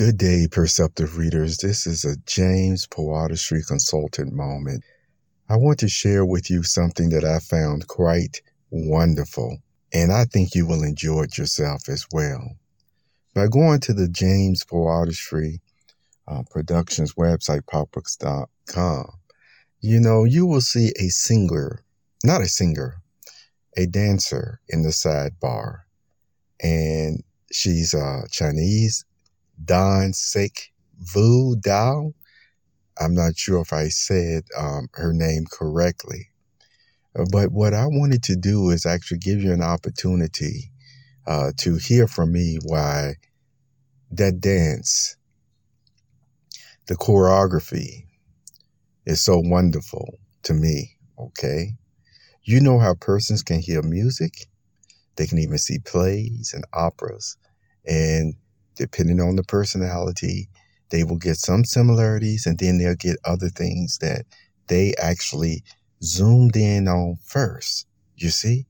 Good day, perceptive readers. This is a James PoeArtistry consultant moment. I want to share with you something that I found quite wonderful, and I think you will enjoy it yourself as well. By going to the James PoeArtistry uh, Productions website, popbooks.com, you know, you will see a singer, not a singer, a dancer in the sidebar. And she's uh, Chinese Don Sek Vu Dao. I'm not sure if I said um, her name correctly. Uh, but what I wanted to do is actually give you an opportunity uh, to hear from me why that dance, the choreography, is so wonderful to me. Okay. You know how persons can hear music, they can even see plays and operas, and depending on the personality, they will get some similarities and then they'll get other things that they actually zoomed in on first. You see?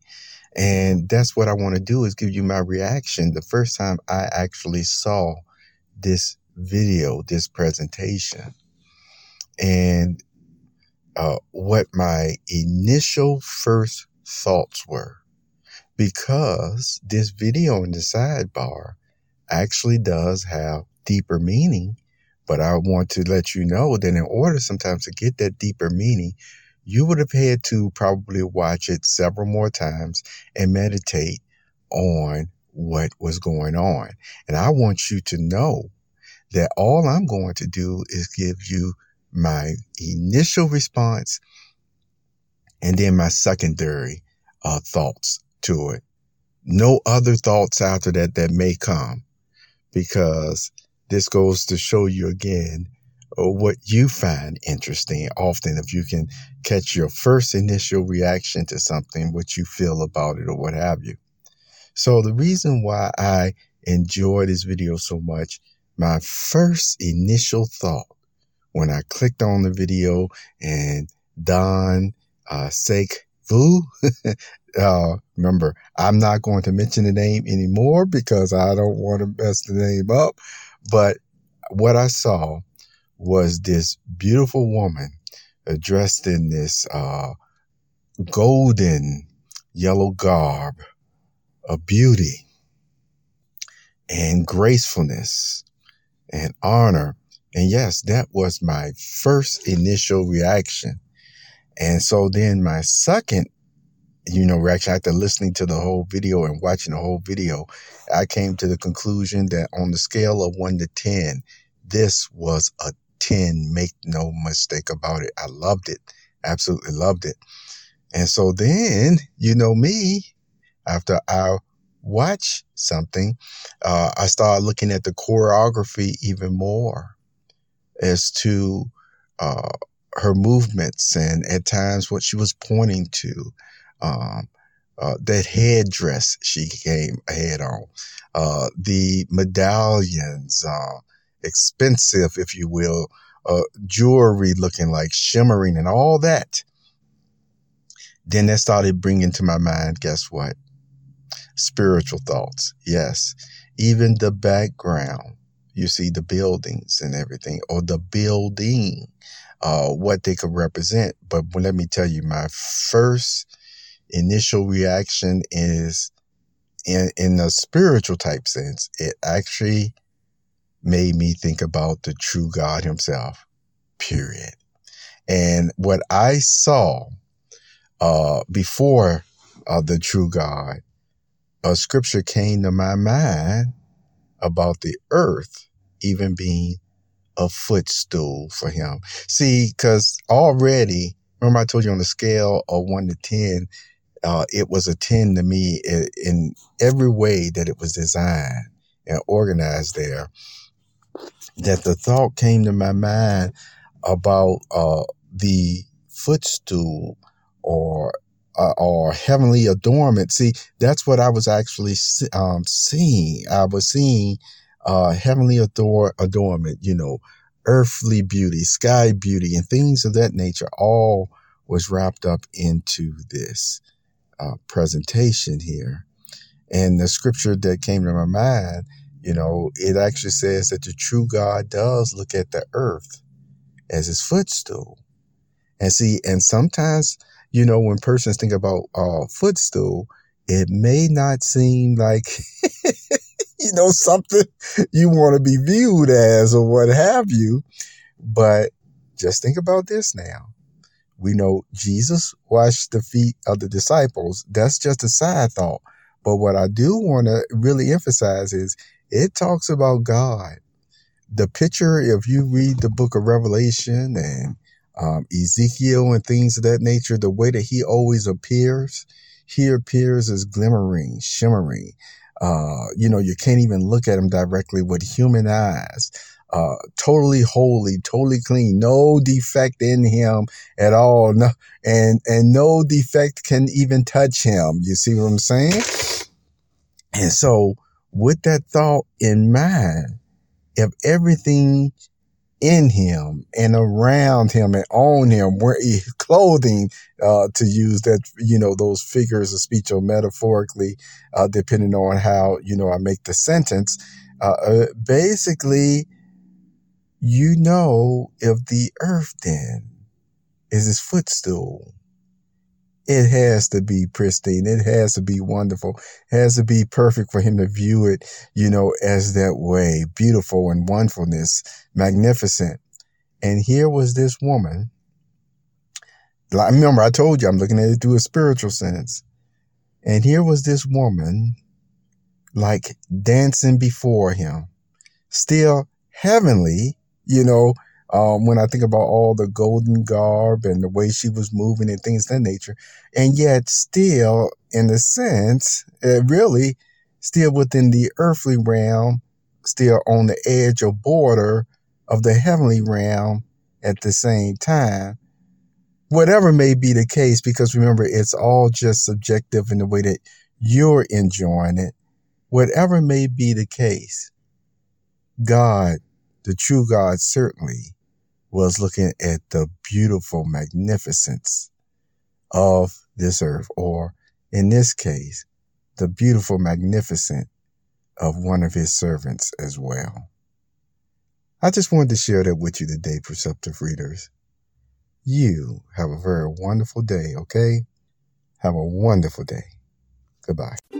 And that's what I want to do is give you my reaction the first time I actually saw this video, this presentation, and uh, what my initial first thoughts were. Because this video in the sidebar actually does have deeper meaning. But I want to let you know that in order sometimes to get that deeper meaning, you would have had to probably watch it several more times and meditate on what was going on. And I want you to know that all I'm going to do is give you my initial response and then my secondary uh, thoughts to it. No other thoughts after that that may come because this goes to show you again uh, what you find interesting. Often, if you can catch your first initial reaction to something, what you feel about it, or what have you. So, the reason why I enjoy this video so much, my first initial thought when I clicked on the video and Don uh, Sek Uh, remember, I'm not going to mention the name anymore because I don't want to mess the name up. But what I saw was this beautiful woman dressed in this uh, golden yellow garb of beauty and gracefulness and honor. And yes, that was my first initial reaction. And so then my second you know, reaction after listening to the whole video and watching the whole video, I came to the conclusion that on the scale of one to 10, this was a 10. Make no mistake about it. I loved it. Absolutely loved it. And so then, you know me, after I watch something, uh, I started looking at the choreography even more as to uh, her movements and at times what she was pointing to um, uh, that headdress she came ahead on, uh, the medallions, uh, expensive, if you will, uh, jewelry looking like shimmering and all that. Then that started bringing to my mind, guess what? Spiritual thoughts. Yes. Even the background, you see the buildings and everything, or the building, uh, what they could represent. But let me tell you, my first initial reaction is in in a spiritual type sense it actually made me think about the true god himself period and what i saw uh before uh, the true god a scripture came to my mind about the earth even being a footstool for him see because already remember i told you on the scale of 1 to 10 uh, it was a 10 to me in, in every way that it was designed and organized there. That the thought came to my mind about uh, the footstool or uh, or heavenly adornment. See, that's what I was actually um, seeing. I was seeing uh, heavenly ador- adornment, you know, earthly beauty, sky beauty, and things of that nature. All was wrapped up into this uh, presentation here. And the scripture that came to my mind You know, it actually says that the true God does look at the earth as his footstool. And see, and sometimes, you know, when persons think about uh, footstool, it may not seem like, you know, something you want to be viewed as or what have you. But just think about this now. We know Jesus washed the feet of the disciples. That's just a side thought. But what I do want to really emphasize is it talks about God. The picture, if you read the book of Revelation and um, Ezekiel and things of that nature, the way that he always appears, he appears as glimmering, shimmering. Uh, you know, you can't even look at him directly with human eyes. Uh, totally holy, totally clean, no defect in him at all. No, and, and no defect can even touch him. You see what I'm saying? And so with that thought in mind, if everything in him and around him and on him, where clothing, uh, to use that, you know, those figures of speech or metaphorically, uh, depending on how, you know, I make the sentence, uh, uh basically, you know, if the earth then is his footstool, it has to be pristine. It has to be wonderful. It has to be perfect for him to view it, you know, as that way. Beautiful and wonderfulness, magnificent. And here was this woman. Remember I told you I'm looking at it through a spiritual sense. And here was this woman like dancing before him, still heavenly, you know, um, when I think about all the golden garb and the way she was moving and things of that nature. And yet, still, in a sense, uh, really, still within the earthly realm, still on the edge or border of the heavenly realm at the same time. Whatever may be the case, because remember, it's all just subjective in the way that you're enjoying it. Whatever may be the case, God, the true God, certainly was looking at the beautiful magnificence of this earth, or in this case, the beautiful magnificence of one of his servants as well. I just wanted to share that with you today, perceptive readers. You have a very wonderful day, okay? Have a wonderful day. Goodbye.